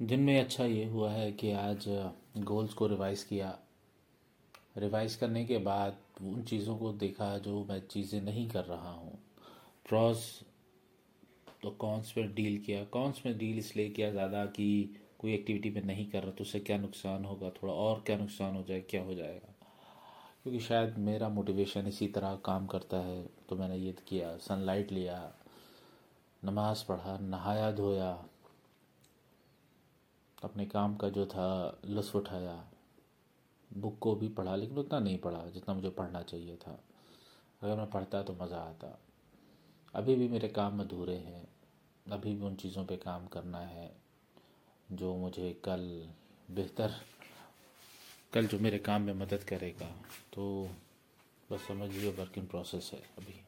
दिन में अच्छा ये हुआ है कि आज गोल्स को रिवाइज किया। रिवाइज करने के बाद उन चीज़ों को देखा जो मैं चीज़ें नहीं कर रहा हूँ। प्रॉस तो कॉन्स पे डील किया। कॉन्स में डील इसलिए किया ज़्यादा कि कोई एक्टिविटी में नहीं कर रहा तो उससे क्या नुकसान होगा? थोड़ा और क्या नुकसान हो जाए, क्या हो जाएगा? क्योंकि शायद मेरा मोटिवेशन इसी तरह काम करता है तो मैंने ये किया। सनलाइट लिया, नमाज़ पढ़ा नहाया धोया अपने काम का जो था, लुत्फ़ उठाया। बुक को भी पढ़ा, लेकिन उतना नहीं पढ़ा जितना मुझे पढ़ना चाहिए था। अगर मैं पढ़ता तो मज़ा आता। अभी भी मेरे काम अधूरे हैं। अभी भी उन चीज़ों पे काम करना है जो मुझे कल बेहतर, कल जो मेरे काम में मदद करेगा। तो बस समझिए वर्क इन प्रोसेस है अभी।